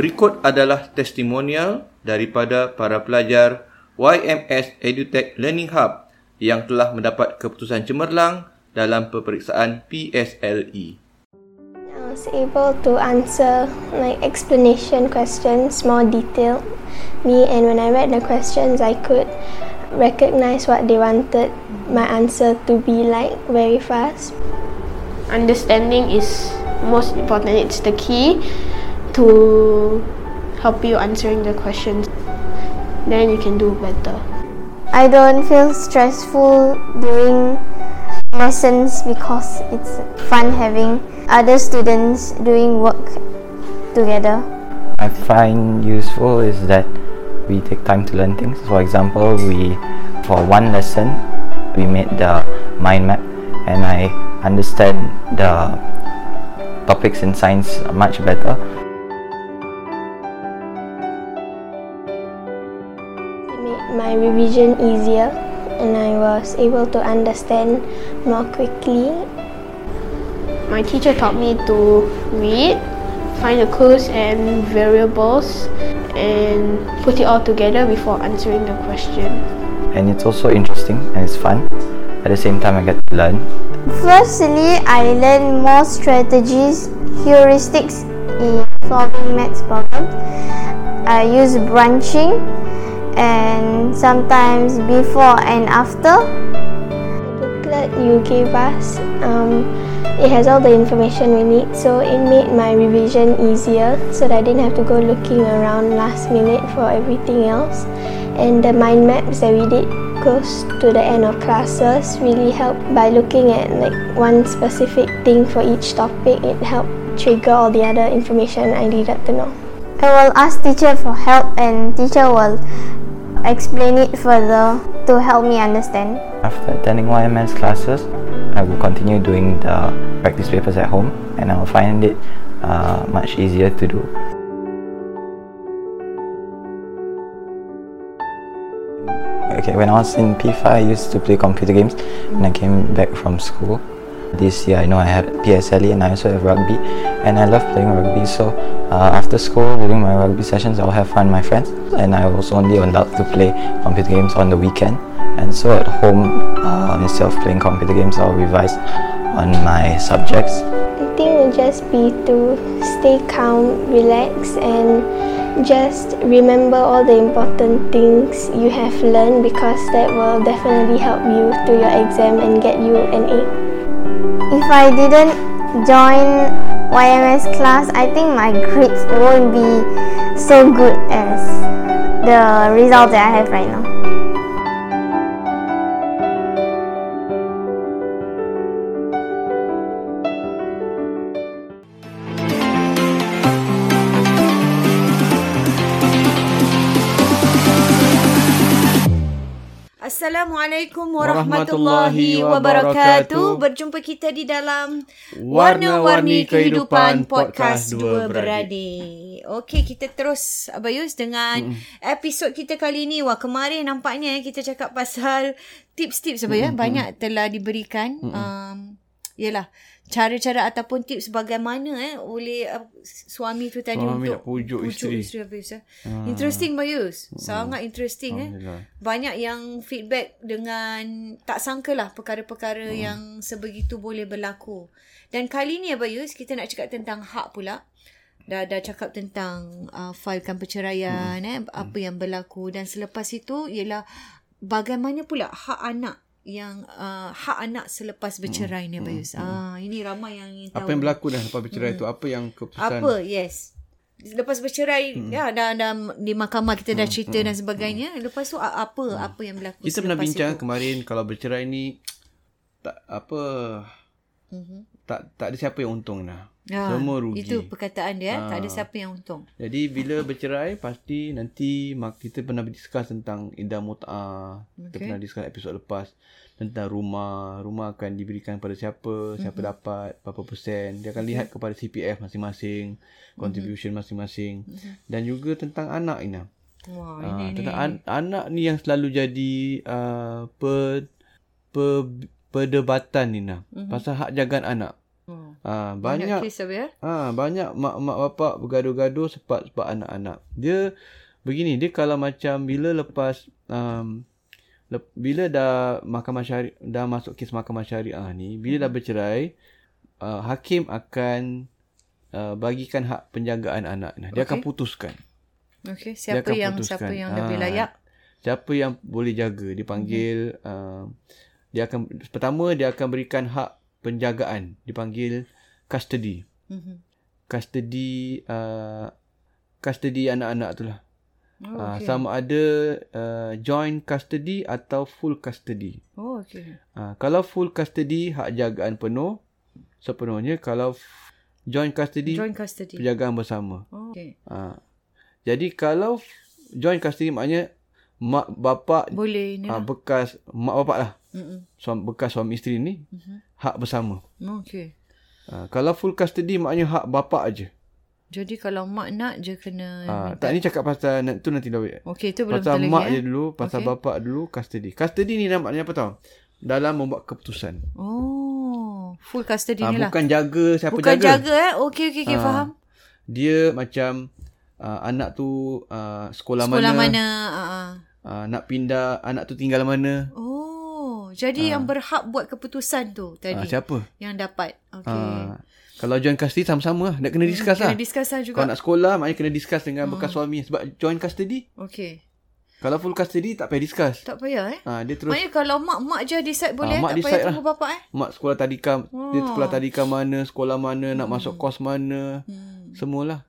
Berikut adalah testimonial daripada para pelajar YMS EduTech Learning Hub yang telah mendapat keputusan cemerlang dalam peperiksaan PSLE. I was able to answer like explanation questions more detailed. Me and when I read the questions, I could recognize what they wanted my answer to be like very fast. Understanding is most important. It's the key to help you answering the questions. Then you can do better. I don't feel stressful during lessons because it's fun having other students doing work together. I find useful is that we take time to learn things. For example, we for one lesson we made the mind map and I understand the topics in science much better. Revision easier and I was able to understand more quickly. My teacher taught me to read, find the clues and variables, and put it all together before answering the question. And it's also interesting and it's fun. At the same time, I get to learn. Firstly, I learned more strategies, heuristics in solving maths problems. I use branching and sometimes before and after. The booklet you gave us, um, it has all the information we need, so it made my revision easier so that I didn't have to go looking around last minute for everything else. And the mind maps that we did close to the end of classes really helped by looking at like one specific thing for each topic. It helped trigger all the other information I needed to know. I will ask teacher for help and teacher will explain it further to help me understand. After attending YMS classes, I will continue doing the practice papers at home and I will find it uh, much easier to do. Okay, when I was in P5, I used to play computer games when I came back from school. This year, I know I have PSLE and I also have rugby, and I love playing rugby. So, uh, after school, during my rugby sessions, I'll have fun with my friends, and I was only allowed to play computer games on the weekend. And so, at home, uh, instead of playing computer games, I'll revise on my subjects. I think it'll just be to stay calm, relax, and just remember all the important things you have learned because that will definitely help you to your exam and get you an A. If I didn't join YMS class, I think my grades won't be so good as the result that I have right now. Assalamualaikum warahmatullahi wabarakatuh. Berjumpa kita di dalam Warna-Warni Kehidupan Podcast Dua Beradik. Okey, kita terus Abayus dengan mm. episod kita kali ni. Wah, kemarin nampaknya kita cakap pasal tips-tips apa ya. Banyak telah diberikan. Um, Yalah, cara-cara ataupun tips bagaimana eh oleh uh, suami tu tadi Suami untuk pujuk isteri. isteri Bayus. Eh. Interesting Bayus. Sangat interesting eh. Alhamdulillah. Banyak yang feedback dengan tak sangka lah perkara-perkara Hmm. yang sebegitu boleh berlaku. Dan kali ni Abayus kita nak cakap tentang hak pula. Dah dah cakap tentang uh, failkan perceraian Hmm. eh apa yang berlaku dan selepas itu ialah bagaimana pula hak anak yang uh, hak anak selepas bercerai ni Abayus. Ah ini ramai yang ingin tahu. Hmm. Apa yang berlaku dah lepas bercerai tu? Apa yang keputusan? Apa? Yes. Lepas bercerai, hmm. ya dah, dah di mahkamah kita dah cerita hmm. dan sebagainya. Lepas tu apa hmm. apa yang berlaku Kita pernah bincang itu? kemarin kalau bercerai ni tak apa Mhm. tak tak ada siapa yang untung dah. Ya, Semua rugi. Itu perkataan dia. Tak ada Ah. siapa yang untung. Jadi bila bercerai pasti nanti mak kita pernah discuss tentang indah mut'ah. Okay. Kita Okay. pernah discuss episod lepas tentang rumah. Rumah akan diberikan pada siapa, siapa Mhm. dapat, berapa persen. Dia akan lihat kepada CPF masing-masing, Mhm. contribution masing-masing. Dan juga tentang anak Ina. Wah, Ah, ini, ini. tentang an- anak ni yang selalu jadi uh, per, per, perdebatan Nina. Mm-hmm. Pasal hak jagaan anak. Oh. Ah, Banyak banyak ya? Ah, banyak mak-mak bapak bergaduh-gaduh sebab sebab anak-anak. Dia begini, dia kalau macam bila lepas um, lep, bila dah mahkamah syariah dah masuk kes mahkamah syariah ni, bila dah bercerai, uh, hakim akan uh, bagikan hak penjagaan anak. Nah, dia akan Okey. putuskan. Okey, siapa akan yang putuskan. siapa yang lebih Ah, layak? Siapa yang boleh jaga, dipanggil uh, dia akan pertama dia akan berikan hak penjagaan, dipanggil custody. Mhm. custody uh, custody anak-anak tu lah. Oh, Uh, okey. sama ada uh, joint custody atau full custody. Oh, okey. Uh, kalau full custody hak jagaan penuh sepenuhnya kalau f- joint custody Joint custody. penjagaan bersama. Oh, okey. Uh, jadi kalau joint custody maknanya mak bapak Boleh ni uh, bekas mak bapak lah Mm-mm. suami, bekas suami isteri ni Mhm. hak bersama. Oh, okey. Uh, kalau full custody maknanya hak bapak aja. Jadi kalau mak nak je kena Uh, tak ni cakap pasal tu nanti dah Okey, itu belum Pasal betul mak lagi je eh. dulu, pasal Okey. bapak dulu, custody. Custody ni namanya apa tau? Dalam membuat keputusan. Oh, full custody Ha, ni lah. bukan jaga siapa Bukan jaga. jaga eh. Okey, okey, okey, Ah, faham. Dia macam uh, anak tu uh, sekolah, Sekolah mana, mana? Uh, Uh, nak pindah, anak tu tinggal mana. oh, jadi yang berhak buat keputusan tu tadi. siapa? Yang dapat. Okey. Uh, kalau joint custody sama-sama lah. Nak kena discuss Kena lah. discuss lah juga. Kalau nak sekolah, maknanya kena discuss dengan bekas suami. Sebab joint custody, Okey. kalau full custody, tak payah discuss. Tak payah eh. Uh, dia terus, Maknanya kalau mak mak je decide boleh Ah, eh? mak tak payah decide tunggu bapak eh. mak sekolah tadika, dia Oh. sekolah tadika mana, sekolah mana, nak masuk kos mana. Hmm. Semualah.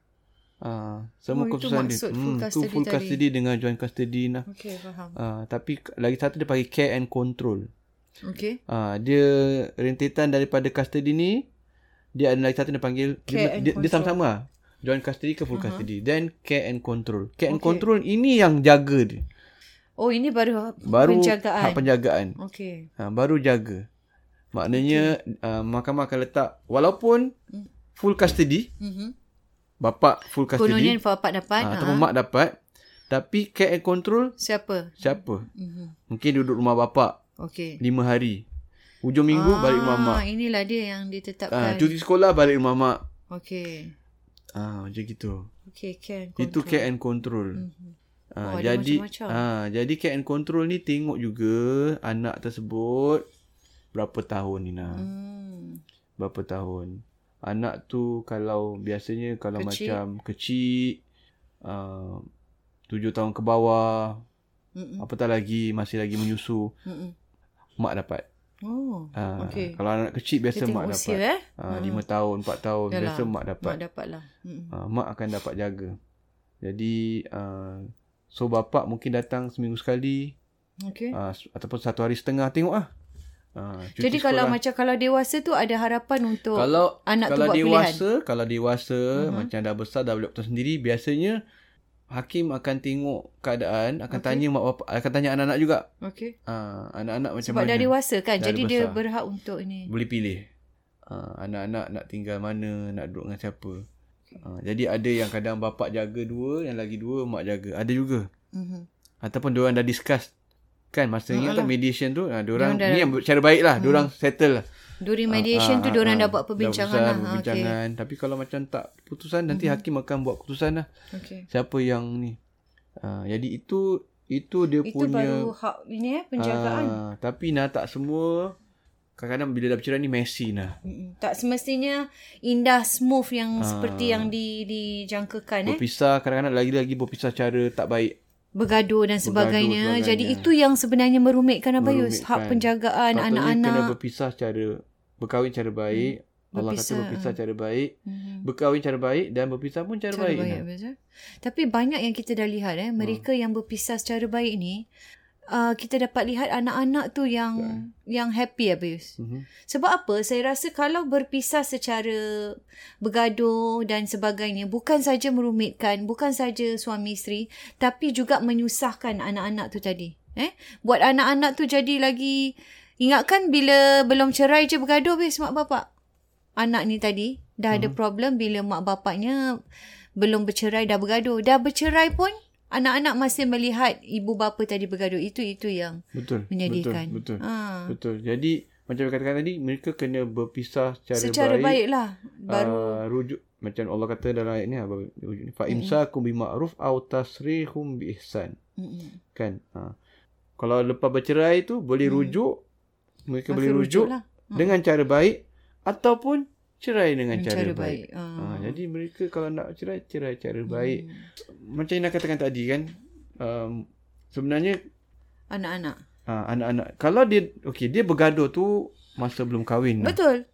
Ah, semua Oh, keputusan dia. full tu custody full tadi. custody dengan joint custody nah. Okey, faham. Ah, tapi lagi satu dia panggil care and control. Okey. Ah, dia rentetan daripada custody ni dia ada lagi satu dia panggil Care dia, and dia, dia control. sama-sama lah. Joint custody ke full uh-huh. custody. Then care and control. Care and Okay. control ini yang jaga dia. Oh, ini baru, Baru penjagaan. hak penjagaan. Okey. Ha, baru jaga. Maknanya okay. uh, mahkamah akan letak walaupun full custody, Mhm. Bapa full custody Kononnya bapak dapat. Ah, Ha, ataupun mak dapat. Tapi care and control Siapa? siapa? Mhm. Mungkin duduk rumah bapak Okey. lima hari. Hujung minggu balik rumah mak. Ah, inilah dia yang Ah, ditetapkan. cuti sekolah balik rumah mak. Okey. Ah, macam gitu. Okey, care and Itu control. care and control. Mhm. Ah, Oh, jadi ah, jadi care and control ni tengok juga anak tersebut berapa tahun Nina. Hmm. Berapa tahun. Anak tu kalau biasanya kalau Kecil. macam kecil uh, tujuh tahun ke bawah Mm-mm. apatah lagi masih lagi menyusu Mm-mm. mak dapat. Oh, Ah, okey. Kalau anak kecil biasa mak usia dapat. eh. Ah, lima tahun, empat tahun Yalah, biasa mak dapat. Mak dapat lah. Mm-mm. Ah, mak akan dapat jaga. Jadi ah, so bapak mungkin datang seminggu sekali Okey. ah, s- ataupun satu hari setengah tengok ah. Cuti Jadi kalau macam kalau dewasa tu ada harapan untuk kalau anak tu kalau buat dewasa, kalau dewasa Mhm. macam dah besar dah boleh sendiri, biasanya hakim akan tengok keadaan, akan Okey. tanya mak bapak, akan tanya anak-anak juga. Okey. Ah, anak-anak macam Sebab mana? dah dewasa kan. Dah jadi dia berhak untuk ini. boleh pilih. Uh, anak-anak nak tinggal mana, nak duduk dengan siapa. Uh, jadi ada yang kadang bapak jaga dua, yang lagi dua mak jaga. Ada juga. Mhm. Ataupun diorang dah discuss Kan masa ingat tak mediation tu, ha, diorang, Diorang ni yang cara baik lah. Diorang settle lah. During mediation Ah, tu ah, diorang ah, dah buat perbincangan dah lah. perbincangan, Ah, Okay. Tapi kalau macam tak putusan, nanti hakim akan buat keputusan lah. okay. Siapa yang ni. Ha, jadi itu itu dia Itu punya baru hak ini eh penjagaan. Ah, tapi nah tak semua kadang-kadang bila dah bercerai ni messy nah. Mm-mm. Tak semestinya indah smooth yang Ah. seperti yang di dijangkakan eh. Berpisah kadang-kadang lagi-lagi berpisah cara tak baik. Bergaduh dan sebagainya. sebagainya. Jadi itu yang sebenarnya merumitkan Abayus. Merumitkan. Hak penjagaan Patutnya kena anak-anak. berpisah cara berkahwin cara baik. Allah Berpisah, kata berpisah cara baik. Mhm. Berkahwin cara baik dan berpisah pun cara, Cara baik. baik, nah. Tapi banyak yang kita dah lihat eh. Mereka yang berpisah secara baik ni. Uh, kita dapat lihat anak-anak tu yang yang happy Abayus. Mhm. Sebab apa? Saya rasa kalau berpisah secara bergaduh dan sebagainya bukan saja merumitkan, bukan saja suami isteri tapi juga menyusahkan anak-anak tu tadi. Eh? Buat anak-anak tu jadi lagi ingatkan bila belum cerai je bergaduh habis mak bapak. Anak ni tadi dah ada problem bila mak bapaknya belum bercerai dah bergaduh. Dah bercerai pun anak-anak masih melihat ibu bapa tadi bergaduh. Itu itu yang Betul. menyedihkan. Betul. Betul. Ha. Betul. Jadi macam yang katakan tadi mereka kena berpisah secara, Secara baik. baik lah. Baru uh, rujuk macam Allah kata dalam ayat ni apa rujuk ni fa imsakum bima'ruf aw tasrihum bi ihsan Mm-mm. kan ha. kalau lepas bercerai tu boleh rujuk mereka Maka boleh rujuk lah. dengan cara baik ataupun cerai dengan Dengan cara, cara baik, baik. Ah. Ha, jadi mereka kalau nak cerai cerai cara baik macam yang nak katakan tadi kan um, sebenarnya Anak-anak. ha, anak-anak kalau dia okey dia bergaduh tu masa belum kahwin lah. Betul.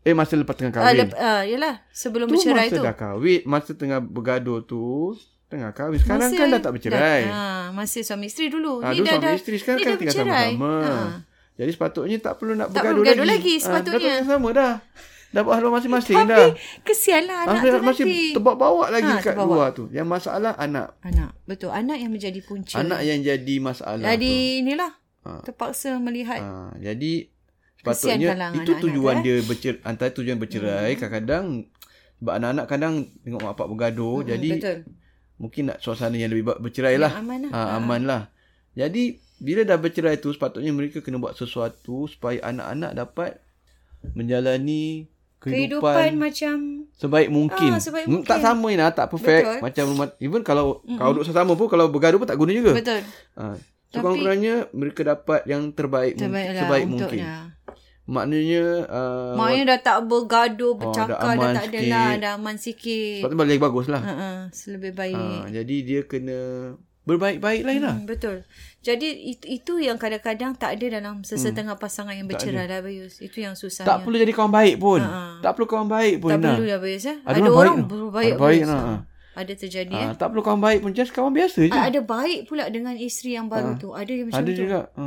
eh masa lepas tengah Ah, kahwin lep, ah, yelah. Sebelum tu bercerai masa tu. dah kahwin masa tengah bergaduh tu tengah kahwin sekarang kan dah tak bercerai Dah, ah, masih suami isteri dulu. ha, ni dulu dah, suami dah, isteri sekarang kan tinggal bercerai. sama-sama Ah. jadi sepatutnya tak perlu nak Tak bergaduh, perlu bergaduh lagi, lagi, sepatutnya. ha, dah sama dah dapat haluan masing-masing Tapi dah kesianlah anak Masih, tu masih nanti. terbawa-bawa lagi Ha, kat terbawa. luar tu yang masalah anak Anak. Betul. Anak yang menjadi punca. anak yang jadi masalah Jadi tu inilah. Ha. Terpaksa melihat. ha, jadi sepatutnya itu anak-anak tujuan tu, eh. dia bercerai antara tujuan bercerai kadang-kadang sebab anak-anak kadang tengok mak bapak bergaduh Hmm, jadi Betul. mungkin nak suasana yang lebih bercerai lah. Yang aman lah. Ha, aman lah. Jadi bila dah bercerai tu sepatutnya mereka kena buat sesuatu supaya anak-anak dapat menjalani Kehidupan kehidupan, macam sebaik mungkin. Ah, sebaik mungkin. Tak sama lah, tak perfect. Betul. Macam rumah even kalau mm kalau duduk sama pun kalau bergaduh pun tak guna juga. betul. Ha, Tapi- sekurang-kurangnya mereka dapat yang terbaik, lah sebaik mungkin. dah. Maknanya uh, Maknanya dah tak bergaduh, dah bercakap, dah, aman tak ada sikit. lah. Dah aman sikit. sebab tu balik bagus lah. Ha, selebih baik. Ha, jadi dia kena berbaik-baik lah. Hmm, betul. Jadi itu, itu yang kadang-kadang tak ada dalam sesetengah pasangan yang bercerai lah Bayus. Itu yang susahnya. Hmm. Tak perlu jadi kawan baik pun. Ha-ha. Tak perlu kawan baik pun. tak Nah. perlu lah Bayus. Eh? Ada Ada, orang orang baik, ada baik, Bayus. nah. Ha. Ada terjadi eh. Ha, tak perlu kawan baik pun. Just kawan biasa je. Ah, Ada baik pula dengan isteri yang baru tu. Ada yang macam Ada tu. juga. Ha.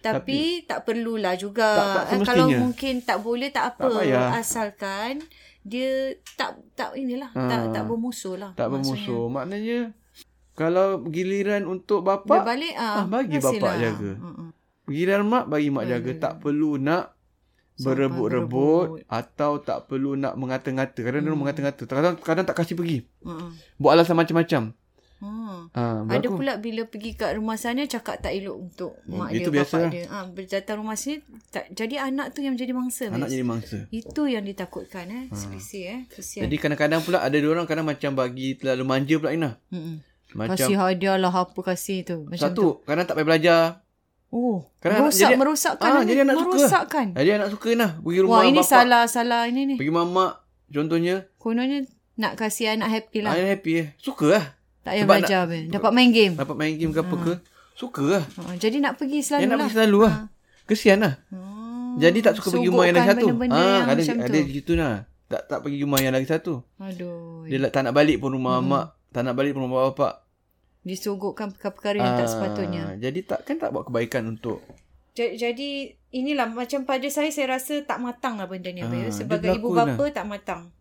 Tapi, tak perlulah juga. Tak- tak Eh, Kalau mungkin tak boleh tak apa. Tak payah. Asalkan dia tak tak inilah. Ha. Tak tak bermusuh lah. Tak maksudnya. bermusuh. Maknanya kalau giliran untuk Dia bapak, balik ah, ah, bagi kasihlah. bapak jaga. Mm-mm. giliran mak bagi mak jaga. Tak perlu nak berebut-rebut atau tak perlu nak mengata-ngata. Kadang Hmm. dia mengata-ngata. Kadang kadang tak kasih pergi. Mm-mm. Buat alasan macam-macam. Ha. Ha, Ada pula bila pergi kat rumah sana cakap tak elok untuk Hmm, mak itu dia, biasa bapak lah. dia. Ha, berdatang rumah sini tak, jadi anak tu yang menjadi mangsa. Anak jadi mangsa. Itu yang ditakutkan eh. Selisih eh. Kesian. Jadi kadang-kadang pula ada orang kadang macam bagi terlalu manja pula Ina. Mm-mm. Macam kasih hadiah lah apa kasih tu. Macam tu. satu, kadang tak payah belajar. Oh, Kadang merosak, jadi- merosakkan. Ah, anak. jadi anak suka. merosakkan. Jadi anak suka nah pergi rumah Wah, ini bapak. salah-salah ini ni. Pergi mamak contohnya, Kononnya nak kasih anak happy lah. ayah happy eh. Suka lah. tak payah belajar. Nak, Dapat main game. Dapat main game ke apa ke. Suka lah. Ha, jadi nak pergi selalu Yang nak lah. pergi selalu lah. Kesian lah. Hmm. Jadi tak suka pergi rumah yang lagi satu. Ah, yang ada ada tu. gitu nah. Tak tak pergi rumah yang lagi satu. Aduh. Dia lah tak nak balik pun rumah mak, tak nak balik rumah bapak. Disogokkan perkara-perkara yang tak Ah, sepatutnya. Jadi tak kan tak buat kebaikan untuk Ja- Jadi inilah macam pada saya saya rasa tak matang lah benda ni. Ah, dia Sebagai ibu bapa tak matang.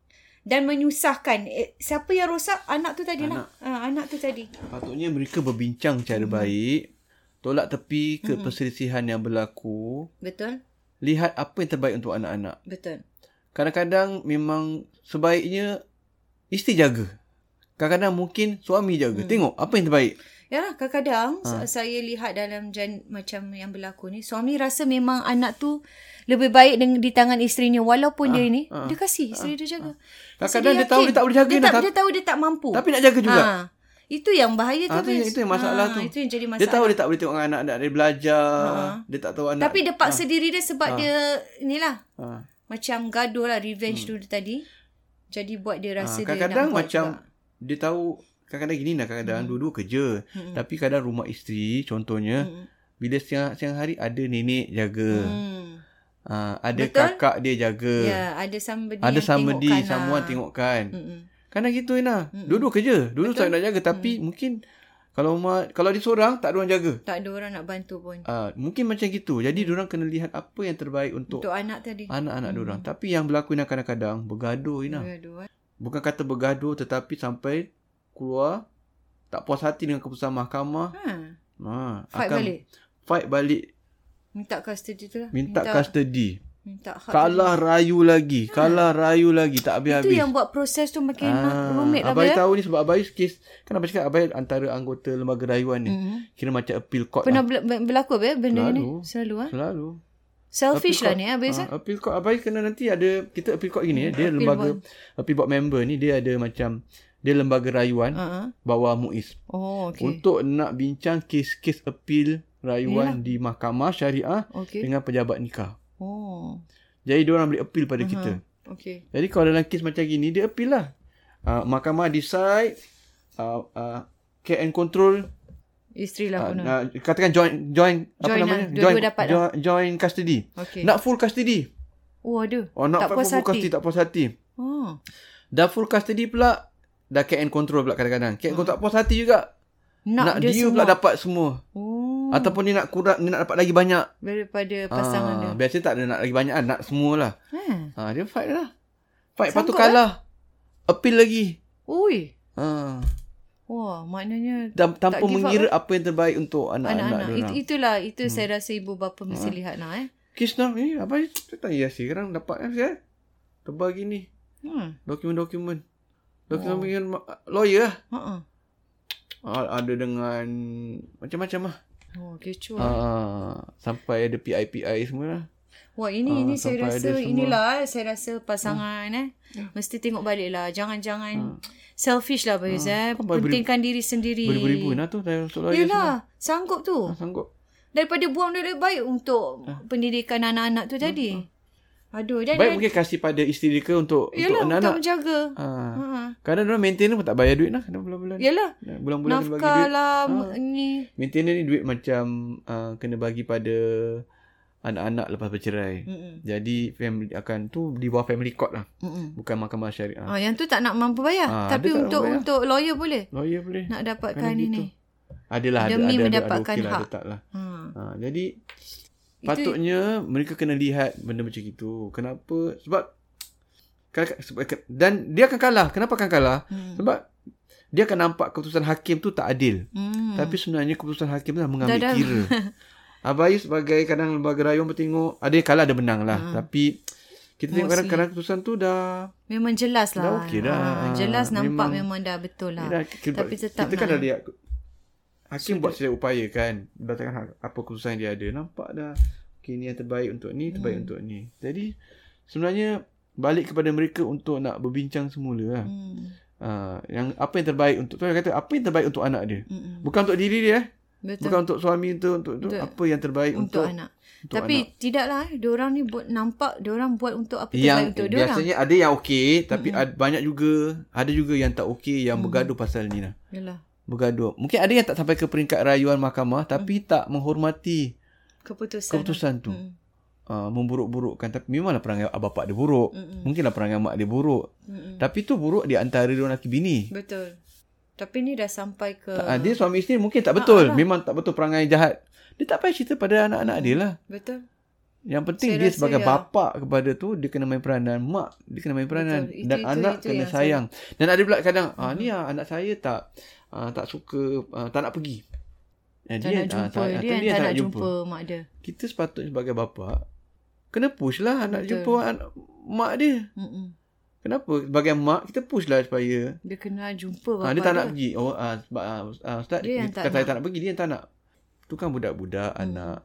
Dan menyusahkan. Eh, siapa yang rosak? Anak tu tadi lah. Ah, anak tu tadi. Patutnya mereka berbincang cara Hmm. baik, tolak tepi ke perselisihan yang berlaku, Betul? lihat apa yang terbaik untuk anak-anak. Betul. Kadang-kadang memang sebaiknya isteri jaga. Kadang-kadang mungkin suami jaga. Tengok apa yang terbaik. Ya kadang-kadang ha. saya lihat dalam jan, macam yang berlaku ni, suami rasa memang anak tu lebih baik dengan di tangan isterinya walaupun ha. dia ni, ha. dia kasih isteri ha. dia jaga. Ha. Kadang-kadang dia, dia tahu dia tak boleh jaga. Dia, nak, tak, dia tahu dia tak mampu. Tapi nak jaga juga. Ha. Itu yang bahaya tu. Ha, itu, itu yang masalah ha, tu. Itu yang jadi masalah. Dia tahu dia tak boleh tengok anak-anak dia belajar. Ha. Dia tak tahu anak. Tapi dia paksa ha. diri dia sebab ha. dia, inilah. Ha. Macam gaduh lah, revenge hmm. tu tadi. Jadi buat dia rasa ha. dia nak buat macam juga. Dia tahu kadang-kadang gini lah kadang-kadang hmm. dua-dua kerja hmm. tapi kadang rumah isteri contohnya hmm. bila siang siang hari ada nenek jaga hmm. uh, ada Betul? kakak dia jaga ya ada somebody ada somebody tengokkan someone lah. tengokkan hmm. kadang gitu Ina dua-dua kerja dua-dua saya nak jaga tapi hmm. mungkin kalau rumah kalau dia seorang tak ada orang jaga tak ada orang nak bantu pun uh, mungkin macam gitu jadi hmm. orang kena lihat apa yang terbaik untuk untuk anak tadi anak-anak hmm. orang tapi yang berlaku Ina kadang-kadang bergaduh Ina bergaduh eh? Bukan kata bergaduh tetapi sampai keluar tak puas hati dengan keputusan mahkamah ha. Ha, fight akan balik fight balik minta custody tu lah minta, minta custody minta hak kalah tadi. rayu lagi ha. kalah rayu lagi tak habis-habis itu yang buat proses tu makin ha. rumit lah abai tahu ni sebab abai kes kan abai cakap abai antara anggota lembaga rayuan ni mm-hmm. kira macam appeal court pernah lah. berlaku apa benda selalu. ni selalu ha? selalu Selfish lah ni habis ha, Appeal court Abai kena nanti ada Kita appeal court gini hmm, Dia lembaga board. Appeal board member ni Dia ada macam dia lembaga rayuan uh-huh. bawah MUIS. Oh, okay. Untuk nak bincang kes-kes appeal rayuan Yalah. di mahkamah syariah okay. dengan pejabat nikah. Oh. Jadi dia orang boleh appeal pada uh-huh. kita. Okay. Jadi kalau dalam kes macam gini dia appeal lah. Uh, mahkamah decide uh, uh, care and control isteri lah uh, uh, katakan join join, apa lah. namanya join join, join custody. Okay. Nak full custody. Oh ada. Oh nak tak full, full custody tak puas hati. Oh. Dah full custody pula dah care and control pula kadang-kadang. Care and control tak puas hati juga. Nak, nak dia, dia semua. pula dapat semua. Oh. Ataupun dia nak kurang, dia nak dapat lagi banyak. Daripada pasangan ha, dia. Biasanya tak ada nak lagi banyak kan. Nak semualah. Hmm. Ha, dia fight lah. Fight. Sanggup lepas tu kalah. Eh? Appeal lagi. Ui. Ha. Wah, maknanya Dan, tanpa mengira up, apa yang terbaik untuk anak-anak It, itulah, itu hmm. saya rasa ibu bapa mesti ha. lihat nak eh. Kisna ni, apa ni? Saya tanya sekarang dapat kan saya? Tebal gini. Hmm. Dokumen-dokumen. Doktor oh. dengan lawyer lah. Uh-uh. Ada dengan macam-macam lah. Oh, kecoh. Uh, sampai ada PI-PI semua lah. Wah, ini uh, ini saya rasa inilah saya rasa pasangan uh. eh. Uh. Mesti tengok balik lah. Jangan-jangan uh. selfish lah Bayus uh. eh. Pentingkan beri, diri sendiri. Beribu-ribu lah tu. Yelah, sanggup tu. Uh, sanggup. Daripada buang duit lebih baik untuk uh. pendidikan anak-anak tu uh. tadi. Uh. Aduh, dan Baik mungkin kasih pada isteri ke untuk Yalah, untuk anak-anak. untuk menjaga. Ha. ha. Kadang dia maintenance pun tak bayar duit lah. Kadang bulan-bulan. Yalah. Bulan-bulan kena bagi duit. lah. Ha. Ni. Maintenance ni duit macam uh, kena bagi pada anak-anak lepas bercerai. Mm-mm. Jadi family akan tu di bawah family court lah. Mm-mm. Bukan mahkamah syariah. Ah, yang tu tak nak mampu bayar. Ha, Tapi untuk bayar. untuk lawyer boleh. Lawyer boleh. Nak dapatkan ini. Gitu. Adalah Demi ada, mendapatkan ada, ada, hak. Ada, tak lah. Ha. Ha, jadi Patutnya mereka kena lihat benda macam itu. Kenapa? Sebab dan dia akan kalah. Kenapa akan kalah? Hmm. Sebab dia akan nampak keputusan hakim tu tak adil. Hmm. Tapi sebenarnya keputusan hakim tu dah mengambil dah, dah. kira. Abai sebagai kadang lembaga rayuan bertengok ada yang kalah ada menang lah. Hmm. Tapi kita tengok kadang-kadang keputusan tu dah memang jelas lah. Dah okey dah. Ha, jelas nampak memang, memang dah betul lah. Dah, kita, Tapi tetap kita kan dah lihat Hakim Sudah. buat sedia upaya kan Berdasarkan apa keputusan yang dia ada Nampak dah Okay ni yang terbaik untuk ni Terbaik hmm. untuk ni Jadi Sebenarnya Balik kepada mereka Untuk nak berbincang semula lah hmm. uh, Yang apa yang terbaik untuk Tuan kata Apa yang terbaik untuk anak dia hmm. Bukan untuk diri dia eh Betul. Bukan untuk suami tu untuk, untuk, untuk apa yang terbaik untuk, untuk anak. Untuk Tapi anak. tidaklah eh diorang ni buat nampak diorang buat untuk apa yang, terbaik untuk diorang. Biasanya ada yang okey tapi mm-hmm. ada, banyak juga ada juga yang tak okey yang mm-hmm. bergaduh pasal ni lah. Yalah bergaduh. Mungkin ada yang tak sampai ke peringkat rayuan mahkamah tapi hmm. tak menghormati keputusan keputusan tu. Hmm. Uh, memburuk-burukkan tapi memanglah perangai bapa dia buruk. Hmm. Mungkinlah perangai mak dia buruk. Hmm. Tapi tu buruk di antara dua lelaki bini. Betul. Tapi ni dah sampai ke tak, dia suami isteri mungkin tak betul. Ha, Memang tak betul perangai jahat. Dia tak payah cerita pada anak-anak dia lah. Betul. Yang penting Saya dia sebagai ya. bapa kepada tu dia kena main peranan, mak dia kena main peranan Betul. dan itu, anak itu, kena sayang. Saya... Dan ada pula kadang ah hmm. ni ah, anak saya tak uh, tak suka uh, tak nak pergi. Eh, tak dia, nak jumpa. Tak, dia, dia tak, nak jumpa. jumpa mak dia. Kita sepatutnya sebagai bapa kena push lah Betul. nak jumpa anak, mak dia. Mm-mm. Kenapa? Sebagai mak, kita push lah supaya. Dia kena jumpa Ha, bapak dia tak nak pergi. Oh, ah, sebab ah, ah, Ustaz, Dia yang dia tak kata nak. tak nak pergi, dia yang tak nak. Tu kan budak-budak, anak.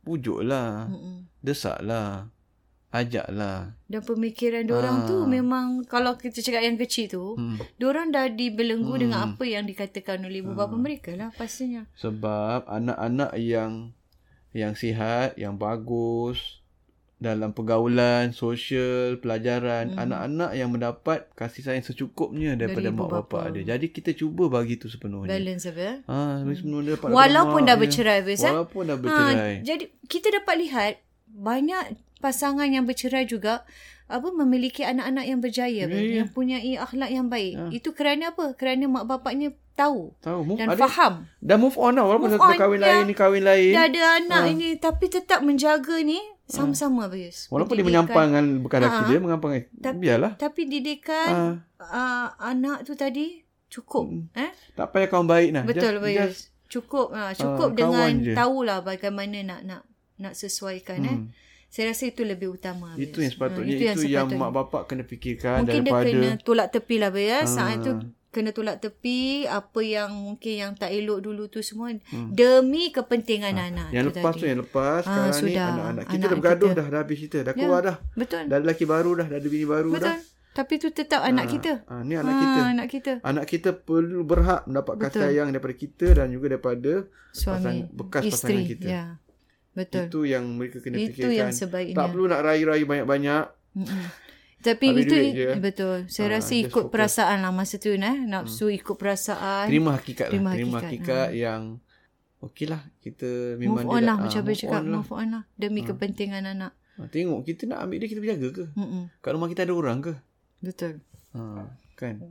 Pujuklah. Mm-mm. Desaklah. Ajaklah. Dan pemikiran diorang Ah. tu memang kalau kita cakap yang kecil tu, Hmm. diorang dah dibelenggu Hmm. dengan apa yang dikatakan oleh ibu bapa mereka lah pastinya. Sebab anak-anak yang yang sihat, yang bagus dalam pergaulan, sosial, pelajaran, Hmm. anak-anak yang mendapat kasih sayang secukupnya daripada Dari mak bapa. dia. Jadi kita cuba bagi tu sepenuhnya. Balance apa? Ha, hmm. sepenuhnya dapat Walaupun dah bercerai, Fiz, eh? Walaupun dah bercerai. Ha, jadi kita dapat lihat banyak pasangan yang bercerai juga apa memiliki anak-anak yang berjaya Ya, yeah, ya. yang punya akhlak yang baik. Ha. Itu kerana apa? Kerana mak bapaknya tahu Tahu, move, dan ada, faham. dah move on lah. Walaupun Move dah, on, kahwin ya. lain, ni kahwin lain. Dah ada anak Ha. ini tapi tetap menjaga ni sama-sama Bayus. Walaupun dia menyampang dengan bekas Ha. dia, menyampang. Tapi- Biarlah. Tapi didikan Ha. uh, anak tu tadi cukup. Eh? Tak payah kawan baik lah. Betul just, Bayus. Just, Cukup uh, cukup Ah, dengan je. tahulah bagaimana nak nak nak sesuaikan eh. Hmm. Saya rasa itu lebih utama. itu Bayus. yang sepatutnya. Ha, itu, yang, sepatutnya. mak bapak kena fikirkan Mungkin dia daripada... kena tolak tepi lah Bayus. Ah. Saat itu kena tolak tepi apa yang mungkin yang tak elok dulu tu semua demi kepentingan anak Hmm. Yang tu lepas tadi. tu yang lepas Ah, sekarang ni sudah. anak-anak kita Anak dah bergaduh kita. dah dah habis kita dah Ya, keluar dah Betul. dah ada lelaki baru dah dah ada bini baru Betul. dah Tapi tu tetap anak kita. ah, ni anak Ah, kita Anak kita. anak kita perlu berhak mendapat kasih Betul. sayang daripada kita dan juga daripada Suami. pasang- bekas isteri. pasangan kita Ya. Betul. itu yang mereka kena Itu fikirkan yang sebaiknya. tak perlu nak rayu-rayu banyak-banyak Mm-mm. Tapi Habis itu je. betul. Saya Ah, rasa ikut. Hmm. perasaan lah masa tu nah. Nafsu ikut perasaan. terima hakikat Terima lah terima hakikat, hakikat yang okey lah kita memang move on dia lah dah- macam ah, saya cakap on lah. move on lah demi kepentingan anak. Ah, tengok kita nak ambil dia kita berjaga ke Mm-mm. kat rumah kita ada orang ke Betul. ha, kan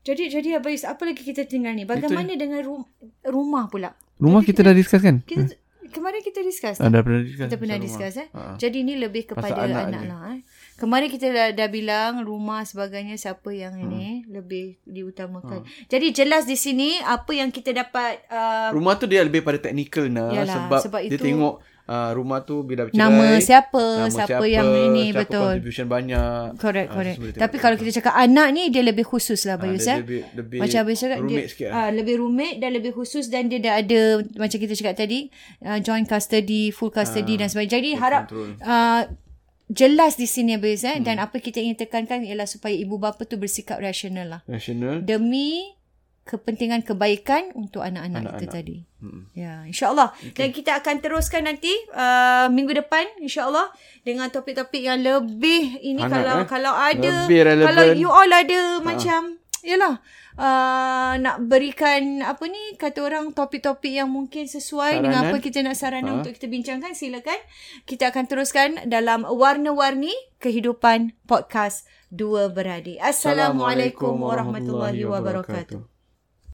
Jadi jadi Abais, apa lagi kita tinggal ni? Bagaimana dengan rum- rumah pula? rumah Jadi kita dah discuss kan Kita kemarin kita discuss. Ah, dah pernah discuss Kita pernah discuss eh. rumah. Ha. Jadi ni lebih kepada Pasal anak, anak anak je. lah eh. Kemarin kita dah, dah bilang rumah sebagainya siapa yang Hmm. ini lebih diutamakan. Jadi jelas di sini apa yang kita dapat uh, Rumah tu dia lebih pada teknikal nah Yalah, sebab, sebab dia itu- tengok uh, rumah tu bila bercerai nama siapa, nama siapa, yang ini siapa betul. contribution banyak Correct, Ah, correct. dia Tapi kalau kita cakap anak ni dia lebih khusus lah Ah, Bayus dia eh. lebih, lebih Macam Abang cakap dia sikit uh, lebih rumit dan lebih khusus dan dia dah ada macam kita cakap tadi uh, joint custody, full custody dan sebagainya. Jadi harap control. uh, jelas di sini Abang eh Hmm. dan apa kita ingin tekankan ialah supaya ibu bapa tu bersikap rasional lah national demi kepentingan kebaikan untuk anak-anak, kita Anak-anak. tadi. Hmm. Ya, insyaAllah. Okay. Dan kita akan teruskan nanti uh, minggu depan insyaAllah dengan topik-topik yang lebih ini Hangat, kalau eh? kalau ada Lebih kalau you all ada macam yalah uh, nak berikan apa ni kata orang topik-topik yang mungkin sesuai dengan Saranan. apa kita nak saranan Ha. untuk kita bincangkan silakan. Kita akan teruskan dalam warna-warni kehidupan podcast dua beradik. Assalamualaikum warahmatullahi wabarakatuh.